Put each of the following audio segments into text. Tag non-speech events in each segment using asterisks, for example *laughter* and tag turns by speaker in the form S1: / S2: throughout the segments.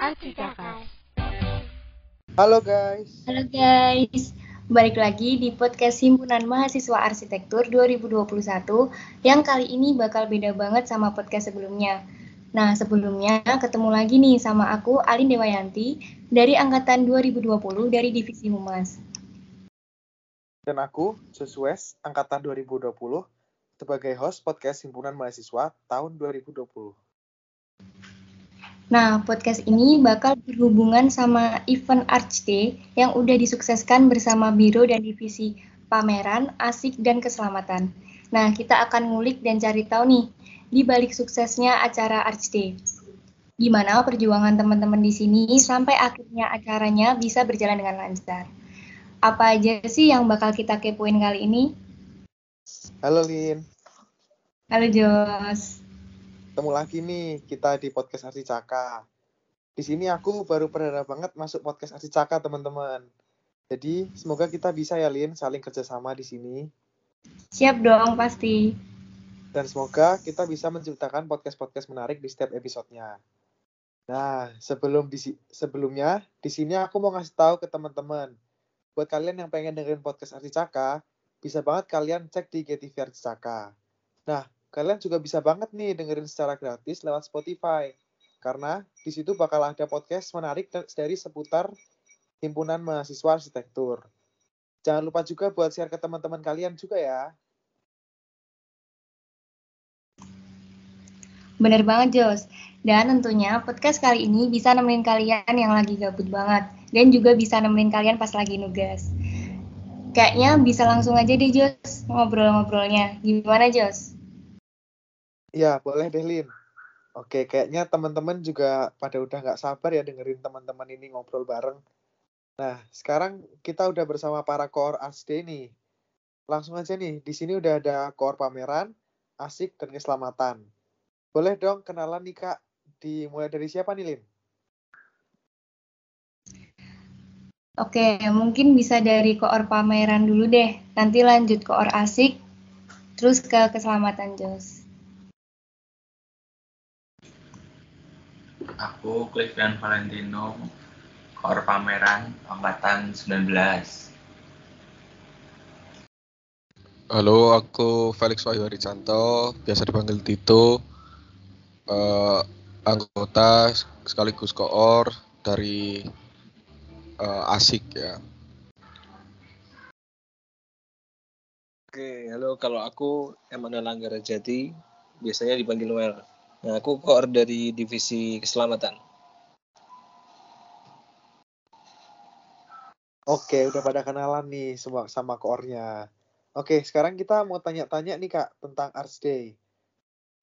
S1: Arsijakas.
S2: Halo guys.
S3: Halo guys, balik lagi di podcast Himpunan Mahasiswa Arsitektur 2021 yang kali ini bakal beda banget sama podcast sebelumnya. Nah, sebelumnya ketemu lagi nih sama aku Alin Dewayanti dari angkatan 2020 dari Divisi Humas.
S2: Dan aku, Josues, angkatan 2020, sebagai host podcast Himpunan Mahasiswa tahun 2020.
S3: Nah, podcast ini bakal berhubungan sama event Arch Day yang udah disukseskan bersama Biro dan Divisi Pameran, Asik, dan Keselamatan. Nah, kita akan ngulik dan cari tahu nih, di balik suksesnya acara Arch Day. Gimana perjuangan teman-teman di sini sampai akhirnya acaranya bisa berjalan dengan lancar. Apa aja sih yang bakal kita kepoin kali ini?
S2: Halo Lin,
S3: Halo Jos.
S2: Ketemu lagi nih kita di podcast Arsi Caka. Di sini aku baru perdana banget masuk podcast Arsi Caka teman-teman. Jadi semoga kita bisa ya Lin saling kerjasama di sini.
S3: Siap dong pasti.
S2: Dan semoga kita bisa menciptakan podcast-podcast menarik di setiap episodenya. Nah, sebelum di sebelumnya, di sini aku mau ngasih tahu ke teman-teman. Buat kalian yang pengen dengerin podcast Arsi Caka, bisa banget kalian cek di GTV Arsi Caka. Nah, kalian juga bisa banget nih dengerin secara gratis lewat Spotify. Karena di situ bakal ada podcast menarik da- dari seputar himpunan mahasiswa arsitektur. Jangan lupa juga buat share ke teman-teman kalian juga ya.
S3: Bener banget Jos. Dan tentunya podcast kali ini bisa nemenin kalian yang lagi gabut banget. Dan juga bisa nemenin kalian pas lagi nugas. Kayaknya bisa langsung aja deh Jos ngobrol-ngobrolnya. Gimana Jos?
S2: Ya, boleh deh, Lin. Oke, kayaknya teman-teman juga pada udah nggak sabar ya dengerin teman-teman ini ngobrol bareng. Nah, sekarang kita udah bersama para core Day nih. Langsung aja nih, di sini udah ada core pameran, asik, dan keselamatan. Boleh dong kenalan nih, Kak. Dimulai dari siapa nih, Lin?
S3: Oke, mungkin bisa dari koor pameran dulu deh. Nanti lanjut koor asik, terus ke keselamatan Jos.
S4: Aku Clivian Valentino, Kor Pameran, Angkatan 19.
S5: Halo, aku Felix Wahyu Haricanto, biasa dipanggil Tito, eh, anggota sekaligus koor dari eh, ASIK ya.
S6: Oke, halo. Kalau aku Emmanuel Anggara Jati, biasanya dipanggil Noel. Nah, aku koor dari divisi keselamatan.
S2: Oke, udah pada kenalan nih semua sama koornya. Oke, sekarang kita mau tanya-tanya nih, Kak, tentang Arts Day.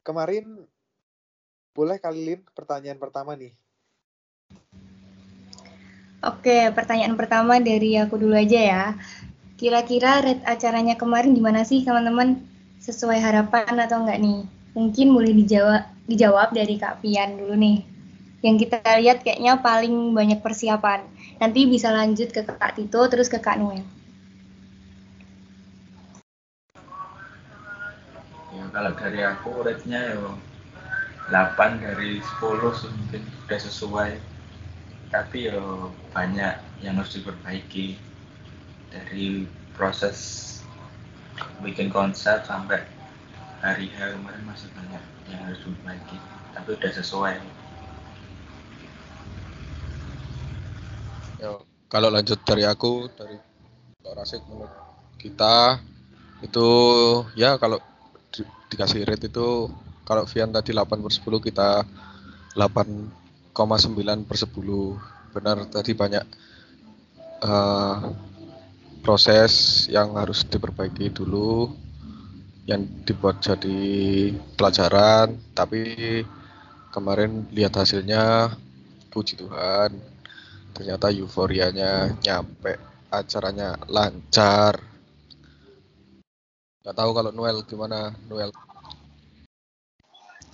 S2: Kemarin, boleh kali, Lin, pertanyaan pertama nih.
S3: Oke, pertanyaan pertama dari aku dulu aja ya. Kira-kira rate acaranya kemarin gimana sih teman-teman? Sesuai harapan atau enggak nih? Mungkin boleh dijawab, dijawab dari Kak Pian dulu nih. Yang kita lihat kayaknya paling banyak persiapan. Nanti bisa lanjut ke Kak Tito, terus ke Kak Noel.
S4: Ya, kalau dari aku rate-nya ya 8 dari 10 sih mungkin udah sesuai. Tapi ya banyak yang harus diperbaiki. Dari proses bikin konsep sampai hari H kemarin masih banyak yang harus diperbaiki. Tapi udah sesuai.
S5: Ya, kalau lanjut dari aku, dari koor ASIK menurut kita itu ya kalau di- dikasih rate itu kalau Vian tadi 8 per 10 kita 8,9 per 10 benar tadi banyak eh, proses yang harus diperbaiki dulu yang dibuat jadi pelajaran tapi kemarin lihat hasilnya puji Tuhan ternyata euforianya nyampe acaranya lancar nggak tahu kalau Noel gimana Noel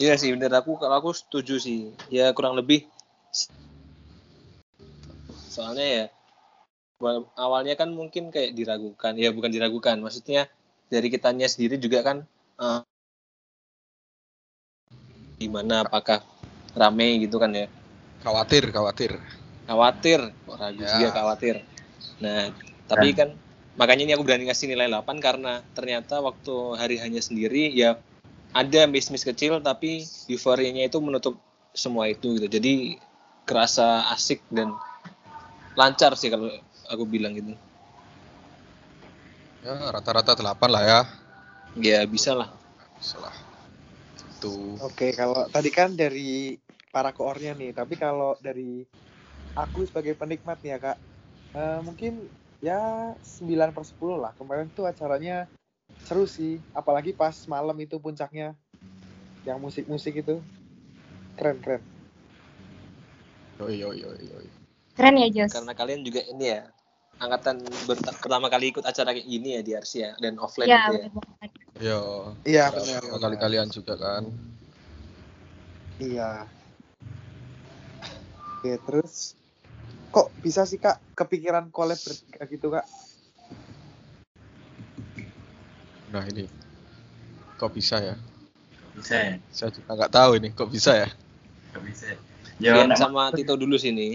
S6: Iya sih, bener aku kalau aku setuju sih. Ya kurang lebih. Soalnya ya wa- awalnya kan mungkin kayak diragukan. Ya bukan diragukan, maksudnya dari kitanya sendiri juga kan eh, gimana apakah rame gitu kan ya?
S5: Khawatir, khawatir.
S6: khawatir kok ragu
S5: Ya.
S6: juga khawatir. Nah tapi kan makanya ini aku berani ngasih nilai 8 karena ternyata waktu hari hanya sendiri ya ada miss-miss kecil tapi euforianya itu menutup semua itu gitu. Jadi kerasa asik dan lancar sih kalau aku bilang gitu
S5: Ya, rata-rata 8 lah ya.
S6: ya bisa lah
S5: Salah. Itu.
S2: Oke, kalau tadi kan dari para koornya nih, tapi kalau dari aku sebagai penikmat nih ya kak, eh, mungkin ya 9 per 10 lah. Kemarin tuh acaranya seru sih, apalagi pas malam itu puncaknya, yang musik-musik itu keren keren.
S5: Yoi, yoi, yoi, yoi.
S3: Keren ya, Jos?
S6: karena kalian juga ini ya angkatan pertama kali ikut acara kayak gini ya di RC ya dan offline
S3: Iya,
S6: gitu ya.
S5: Iya.
S2: Iya
S5: Pertama
S2: benar.
S5: kali kalian juga kan.
S2: Iya. Oke, terus kok bisa sih kak kepikiran collab bertiga gitu kak?
S5: Nah ini. Kok bisa ya?
S4: bisa ya
S5: Saya juga nggak tahu ini. Kok bisa ya?
S4: Gak bisa ya
S6: sama Tito dulu sini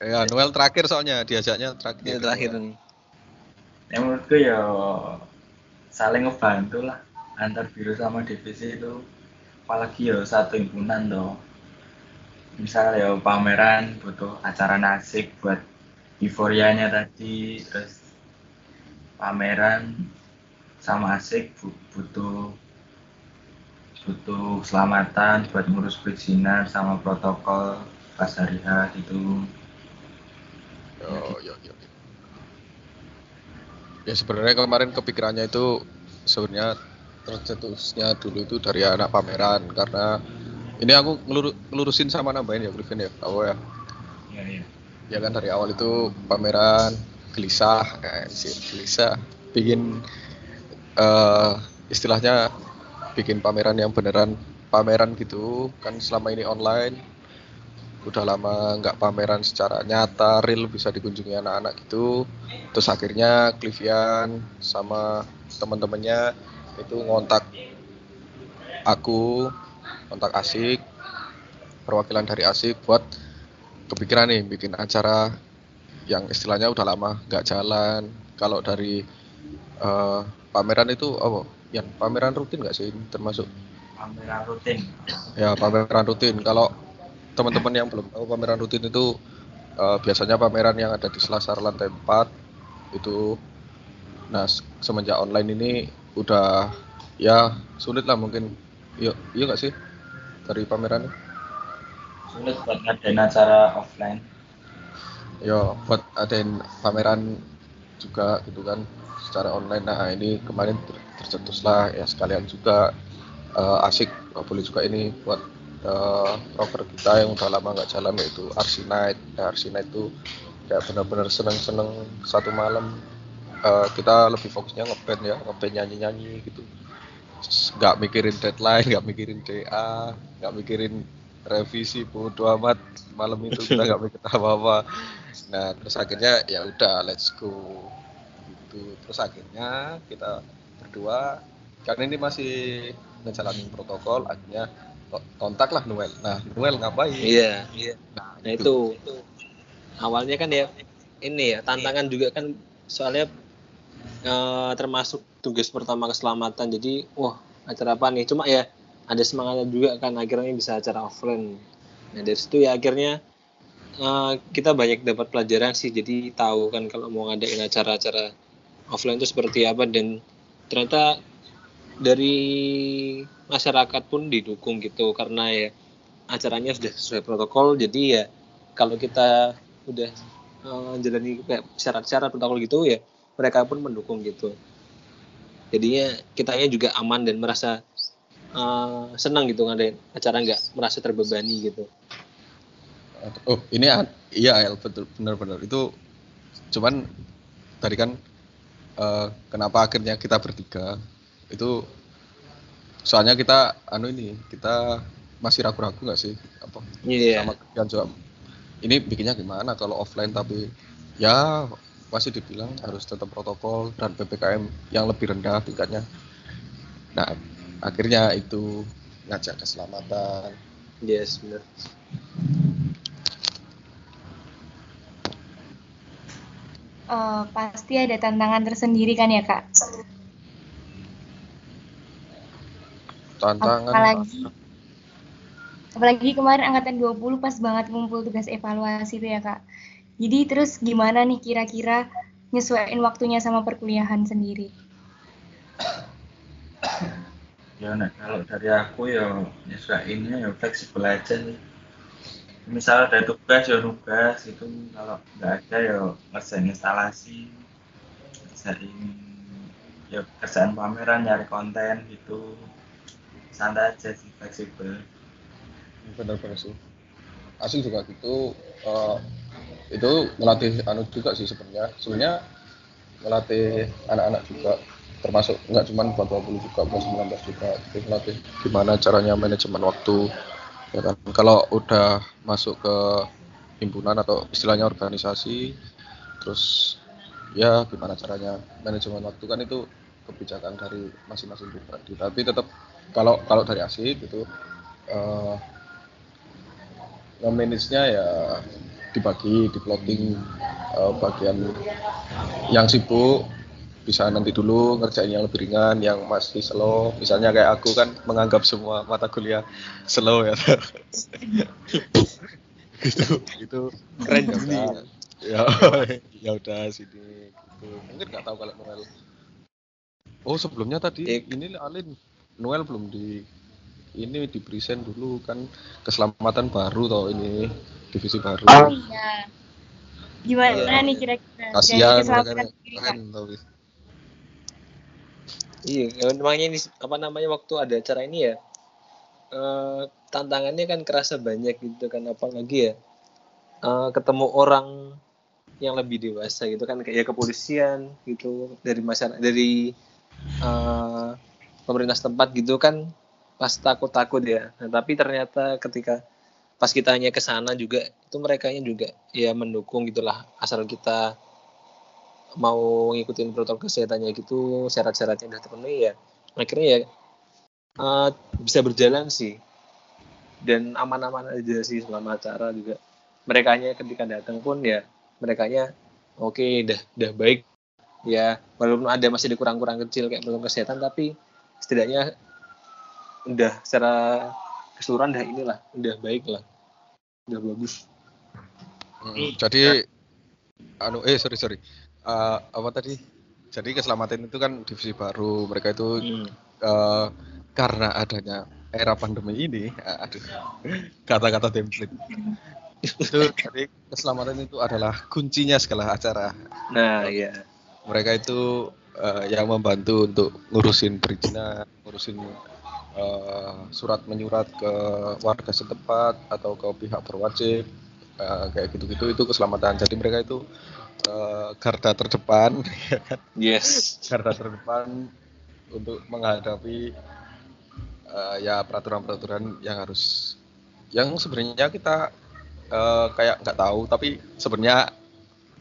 S5: Ya, Noel terakhir soalnya diajaknya terakhir.
S6: ini terakhir. Nih
S4: yang menurutku ya saling ngebantu lah antar biru sama divisi itu. Apalagi ya satu himpunan toh. Misal ya pameran butuh acara nasik buat euforianya tadi terus pameran sama asik bu- butuh butuh keselamatan buat ngurus perizinan sama protokol pas hari H itu
S5: Yo, yo, yo. Ya sebenarnya kemarin kepikirannya itu sebenarnya tercetusnya dulu itu dari anak pameran karena ini aku ngeluru- ngelurusin sama nambahin ya Griffin ya. Oh ya.
S4: ya ya
S5: Ya kan dari awal itu pameran gelisah, eh, gelisah, bikin eh istilahnya bikin pameran yang beneran pameran gitu kan selama ini online udah lama nggak pameran secara nyata real bisa dikunjungi anak-anak gitu. Terus akhirnya Clivian sama teman-temannya itu ngontak aku kontak asik perwakilan dari asik buat kepikiran nih bikin acara yang istilahnya udah lama nggak jalan. Kalau dari eh, pameran itu apa? Yang pameran rutin nggak sih? Termasuk?
S4: Pameran rutin.
S5: Ya pameran rutin. Kalau teman-teman yang belum tahu pameran rutin itu eh, biasanya pameran yang ada di Selasar lantai 4 itu. Nah se- semenjak online ini udah ya sulit lah mungkin. Iya iya nggak sih dari pameran
S4: sulit buat ngadain acara offline.
S5: Ya buat adain pameran juga gitu kan secara online. Nah ini kemarin ter- tercetus lah ya sekalian juga eh, asik boleh juga ini buat rocker kita yang udah lama nggak jalan yaitu RC Night ya, RC Night itu kayak benar-benar seneng-seneng satu malam eh, kita lebih fokusnya ngeband ya ngeband nyanyi-nyanyi gitu. Nggak mikirin deadline nggak mikirin DA nggak mikirin revisi bodo amat malam itu kita nggak *laughs* mikir apa-apa. Nah terus akhirnya ya udah let's go. Gitu. Terus akhirnya kita berdua karena ini masih ngejalanin protokol akhirnya ko- kontak lah Noel. Nah Noel ngapain?
S6: Iya. Iya.
S5: Nah,
S6: Nah itu, itu. Awalnya kan ya ini ya tantangan juga kan soalnya eh, termasuk tugas pertama keselamatan. Jadi wah acara apa nih? Cuma ya ada semangatnya juga kan akhirnya bisa acara offline. Nah dari situ ya akhirnya eh, kita banyak dapat pelajaran sih. Jadi tahu kan kalau mau ngadain acara-acara offline itu seperti apa. Dan ternyata dari masyarakat pun didukung gitu karena ya acaranya sudah sesuai protokol. Jadi ya kalau kita udah jalani kayak syarat-syarat protokol gitu ya mereka pun mendukung gitu. Jadinya kitanya juga aman dan merasa eh, senang gitu ngadain acara nggak merasa terbebani gitu.
S5: Oh ini iya betul benar-benar itu cuman tadi kan eh, kenapa akhirnya kita bertiga itu soalnya kita anu ini kita masih ragu-ragu nggak -ragu sih? Apa?
S6: Yeah.
S5: sama kerjaan juga. Ini bikinnya gimana kalau offline tapi ya masih dibilang harus tetap protokol dan ppkm yang lebih rendah tingkatnya. Nah akhirnya itu ngajak keselamatan.
S6: Yes benar.
S3: Uh, pasti ada tantangan tersendiri kan ya kak?
S5: Tantangan
S3: Apalagi apalagi kemarin angkatan 20 pas banget ngumpul tugas evaluasi itu ya kak. Jadi terus gimana nih kira-kira nyesuaiin waktunya sama perkuliahan sendiri?
S4: ya nah, kalau dari aku ya nyesuaiinnya ya fleksibel aja nih misal ada tugas ya tugas itu kalau nggak ada ya ngerjain instalasi ngerjain ya kerjaan pameran nyari konten gitu santai aja sih fleksibel.
S5: Benar-benar sih. Asing juga gitu eh, itu melatih anu juga sih sebenarnya. Sebenarnya melatih anak-anak juga termasuk nggak cuma buat 20 juga buat 19 juga itu melatih gimana caranya manajemen waktu ya kan? Kalau udah masuk ke himpunan atau istilahnya organisasi terus ya gimana caranya manajemen waktu kan itu kebijakan dari masing-masing pribadi tapi tetap kalau kalau dari asik gitu eh nge-manage-nya ya dibagi di plotting eh, bagian yang sibuk bisa nanti dulu ngerjain yang lebih ringan yang masih slow. Misalnya kayak aku kan menganggap semua mata kuliah slow ya. *laughs* Gitu itu
S6: Keren
S5: ya udah ya *laughs* ya udah sini gitu. Mungkin nggak tahu kalau Noel. Oh sebelumnya tadi
S6: Ik.
S5: ini Alin Noel belum di ini di present dulu kan keselamatan baru tau ini divisi baru
S3: Oh iya. Gimana
S6: Iya.
S3: nih kira-kira
S5: kasihan
S3: kak?
S5: keren tapi
S6: Iya, ya, namanya ini apa namanya waktu ada acara ini ya. eh, tantangannya kan kerasa banyak gitu kan apalagi ya eh, ketemu orang yang lebih dewasa gitu kan kayak kepolisian gitu dari masyarakat dari eh, pemerintah setempat gitu kan pas takut-takut ya. Nah, tapi ternyata ketika pas kita hanya ke sana juga itu mereka juga ya mendukung gitulah asal kita mau ngikutin protokol kesehatannya gitu syarat-syaratnya udah terpenuhi ya akhirnya ya eh, bisa berjalan sih. Dan aman-aman aja sih selama acara juga. Mereka ketika datang pun ya mereka oke dah dah baik. Ya walaupun ada masih ada kurang-kurang kecil kayak protokol kesehatan tapi setidaknya udah secara keseluruhan dah inilah udah baik lah. Udah bagus.
S5: Hmm, jadi anu eh sorry sorry. Eh, apa tadi? Jadi keselamatan itu kan divisi baru mereka itu
S6: Hmm.
S5: eh, karena adanya era pandemi ini eh, aduh *laughs* kata-kata template. Itu jadi keselamatan itu adalah kuncinya segala acara.
S6: Nah ya
S5: mereka itu eh, yang membantu untuk ngurusin perizinan ngurusin eh, surat menyurat ke warga setempat atau ke pihak berwajib eh, kayak gitu-gitu itu keselamatan jadi mereka itu eh, garda terdepan *laughs* ya kan?
S6: yes
S5: garda terdepan untuk menghadapi eh, ya peraturan-peraturan yang harus yang sebenarnya kita eh, kayak nggak tahu tapi sebenarnya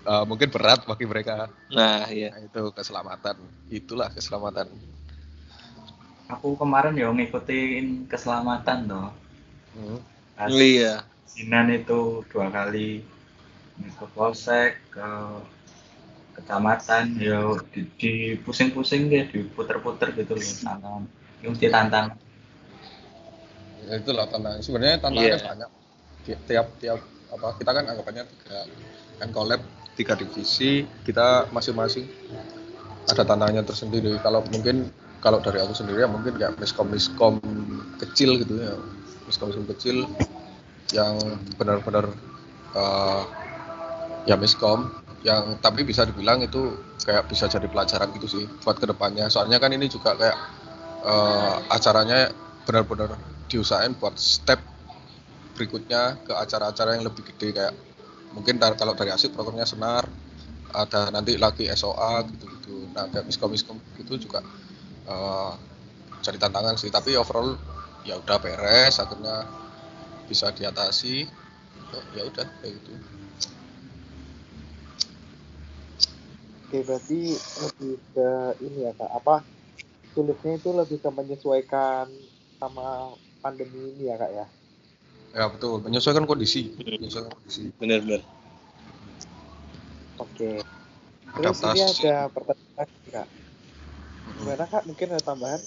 S5: eh, mungkin berat bagi mereka.
S6: Nah ya
S5: Nah, itu keselamatan. Itulah keselamatan.
S4: Aku kemarin ya ngikutin keselamatan toh.
S5: Hmm.
S4: Pas
S6: iya.
S4: Sinan itu dua kali ke polsek ke kecamatan ya di, di pusing-pusing dia diputer-puter gitu loh tantangan. Ini mesti tantang
S5: Ya, itulah tantangan. Sebenarnya tantangannya
S6: Iya.
S5: banyak. Ti- tiap tiap apa kita kan anggapannya tiga kan collab tiga divisi kita masing-masing ada tantangannya tersendiri. Kalau mungkin kalau dari aku sendiri ya mungkin kayak miskom miskom kecil gitu ya. Miskom miskom kecil yang benar-benar eh, ya miskom yang tapi bisa dibilang itu kayak bisa jadi pelajaran gitu sih buat ke depannya. Soalnya kan ini juga kayak eh, acaranya benar-benar diusahain buat step berikutnya ke acara-acara yang lebih gede kayak mungkin kalau dari asik programnya senar ada nanti lagi SOA gitu-gitu. Nah kayak miskom miskom gitu juga eh, jadi tantangan sih. Tapi overall ya udah beres akhirnya bisa diatasi. Ya udah kayak gitu.
S2: Oke, berarti lebih ke ini ya kak, apa sulitnya itu lebih ke menyesuaikan sama pandemi ini ya kak ya?
S5: Ya betul menyesuaikan kondisi menyesuaikan kondisi
S6: benar-benar
S2: Oke. Terus ini ada pertanyaan kak. Gimana kak? Mungkin ada tambahan?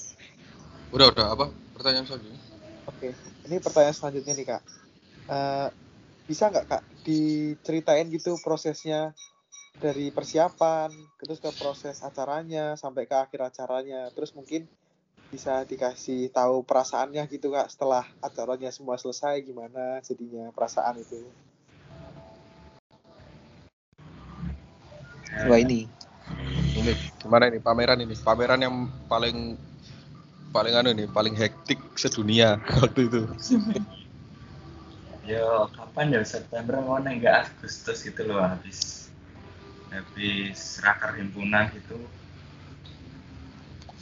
S5: Udah udah apa? Pertanyaan selanjutnya.
S2: Oke, ini pertanyaan selanjutnya nih kak. Eh, bisa nggak kak diceritain gitu prosesnya dari persiapan, terus ke proses acaranya sampai ke akhir acaranya, terus mungkin bisa dikasih tahu perasaannya gitu kak setelah acaranya semua selesai gimana jadinya perasaan itu.
S6: Wah ini.
S5: Ini gimana ini pameran ini? Pameran yang paling paling anu nih, paling hektik sedunia *laughs* waktu itu.
S4: Yo, kapan ya September mau enggak Agustus gitu loh habis habis raker himpunan gitu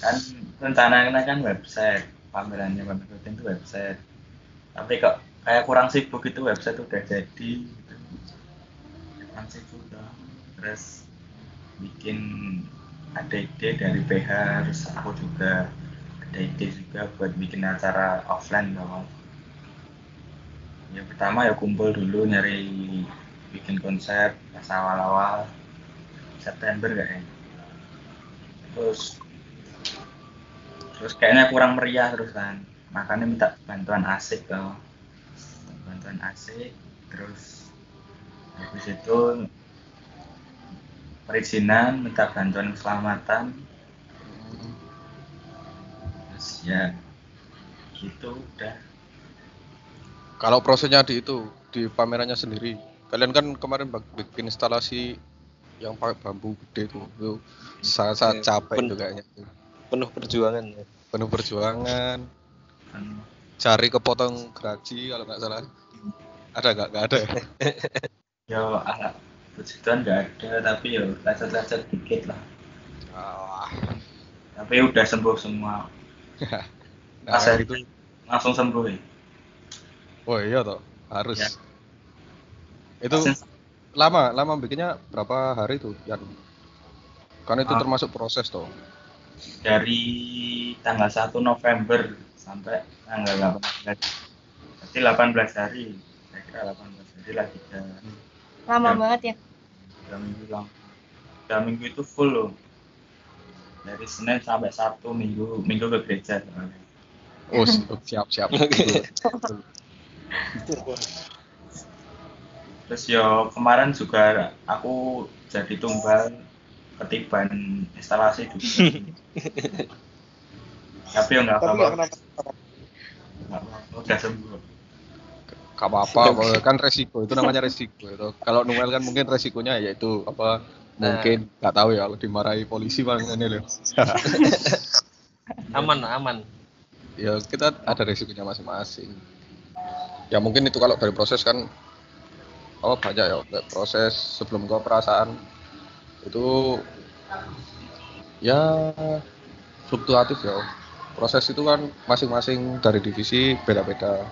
S4: kan rencananya kan website pamerannya pamer rutin itu website. Tapi kok kayak kurang sibuk itu website udah jadi gitu. Kurang sibuk dong terus bikin ada ide dari PH terus aku juga ada ide juga buat bikin acara offline dong ya pertama ya kumpul dulu nyari bikin konsep pas awal-awal September kayaknya. Terus terus kayaknya kurang meriah terus kan. Makanya minta bantuan asik loh bantuan asik terus habis itu perizinan minta bantuan keselamatan. Terus ya gitu udah.
S5: Kalau prosesnya di itu di pamerannya sendiri, kalian kan kemarin bikin instalasi yang pakai bambu gede itu, itu sangat-sangat capek itu kayaknya.
S6: Penuh perjuangan. ya.
S5: Penuh perjuangan, cari kepotong geraji kalau nggak salah. Ada nggak? Nggak ada. ya?
S4: ya alat pujian nggak ada tapi ya lecet-lecet dikit lah
S5: Ah,
S4: tapi udah sembuh semua *laughs*
S5: nah
S4: Masa
S5: itu,
S4: langsung sembuh ya
S5: oh iya toh, harus.
S4: Ya.
S5: Itu
S4: Langsung-
S5: lama, lama bikinnya berapa hari itu? Yan? Kan itu
S4: Ah.
S5: termasuk proses toh.
S4: Dari tanggal 1 November sampai tanggal 18 berarti 18 hari saya kira 18 hari lagi tiga
S3: Lama
S4: Ya.
S3: banget ya.
S4: tiga minggu lang tiga minggu itu full loh dari Senin sampai Sabtu minggu minggu ke gereja soalnya.
S5: Oh, si- siap, siap.
S6: Oke. *laughs*
S4: terus yo kemarin juga aku jadi tumbal ketiban instalasi juga *laughs* tapi ya nggak apa-apa
S2: kenapa.
S4: nggak apa-apa, udah sembuh
S5: Gak apa-apa, kan resiko itu namanya resiko itu. Kalau Noel kan mungkin resikonya yaitu apa mungkin nggak tahu ya kalau dimarahi polisi paling ini loh. *laughs*
S6: Aman, aman.
S5: ya kita ada resikonya masing-masing. Ya mungkin itu kalau dari proses kan oh banyak ya proses sebelum ke perasaan itu ya fluktuatif ya. Proses itu kan masing-masing dari divisi beda-beda.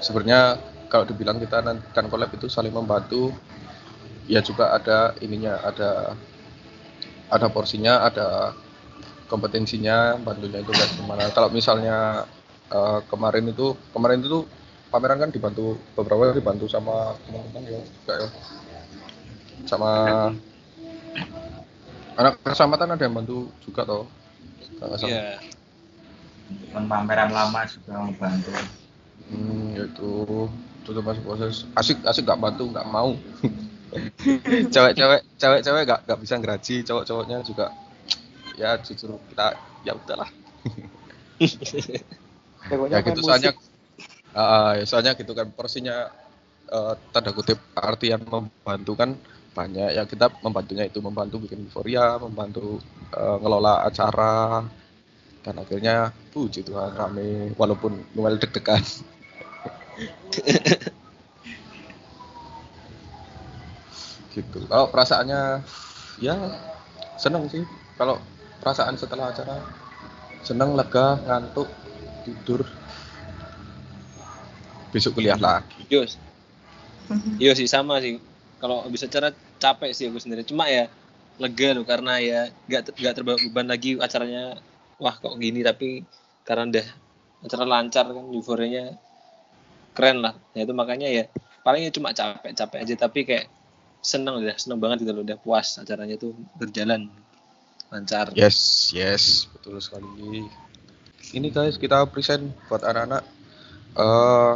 S5: Sebenarnya kalau dibilang kita nanti kan collab itu saling membantu ya juga ada ininya ada ada porsinya ada kompetensinya bantunya itu kayak gimana kalau misalnya eh, kemarin itu kemarin itu pameran kan dibantu beberapa dibantu sama teman-teman ya ya sama anak keselamatan ada yang bantu juga toh.
S6: Iya.
S4: teman pameran lama juga membantu
S5: Hmm, itu. Itu termasuk proses. Asik asik nggak bantu nggak mau. *laughs* Cewek-cewek cewek-cewek nggak nggak bisa ngeraji. Cowok-cowoknya juga ya jujur kita ya udahlah. *laughs* Ya gitu soalnya ya soalnya gitu kan porsinya eh, tanda kutip artian membantu kan banyak. Ya kita membantunya itu membantu bikin euforia membantu eh, ngelola acara. Dan akhirnya puji Tuhan rame. Walaupun Noel deg-degan. *laughs* Gitu. Oh perasaannya ya seneng sih. Kalau perasaan setelah acara seneng lega ngantuk tidur. Besok kuliah lagi.
S6: Yus. Iya sih sama sih. Kalau bisa cara capek sih aku sendiri. Cuma ya lega loh karena ya nggak nggak beban lagi acaranya. Wah kok gini tapi karena udah acara lancar kan euforianya keren lah. Ya itu makanya ya palingnya cuma capek-capek aja tapi kayak seneng udah seneng banget gitu loh udah puas acaranya tuh berjalan lancar
S5: Yes, yes, betul sekali. Ini guys, kita present buat anak-anak eh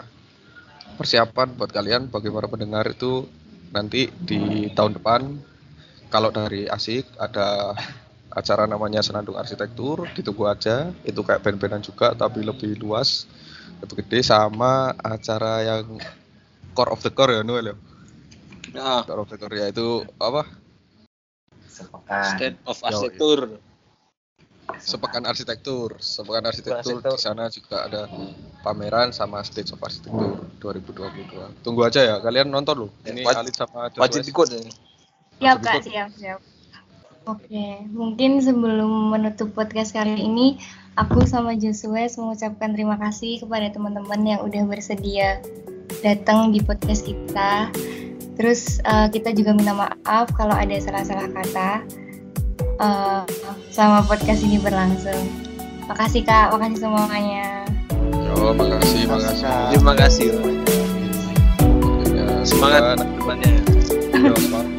S5: persiapan buat kalian bagi para pendengar itu nanti di tahun depan kalau dari Asik ada acara namanya Senandung Arsitektur, ditunggu aja. Itu kayak band-bandan juga tapi lebih luas, lebih gede sama acara yang core of the core ya Noel ya.
S6: nah,
S5: Core of the core ya itu apa?
S4: Sepekan.
S6: state of arsitektur
S5: Sepekan arsitektur, sepekan arsitektur di sana juga ada pameran sama stage of arsitektur 2022. Tunggu aja ya, kalian nonton loh. Ini
S6: Waj-
S5: Alit sama
S6: wajib ikut ya.
S3: Siap kak, siap siap. Oke, mungkin sebelum menutup podcast kali ini, aku sama Joshua mengucapkan terima kasih kepada teman-teman yang udah bersedia datang di podcast kita. Terus eh, kita juga minta maaf kalau ada salah-salah kata eh, selama podcast ini berlangsung. Makasih kak, makasih semuanya.
S5: Yo, makasih, makasih.
S2: Kak.
S6: terima kasih semangat depannya
S5: Yo, semangat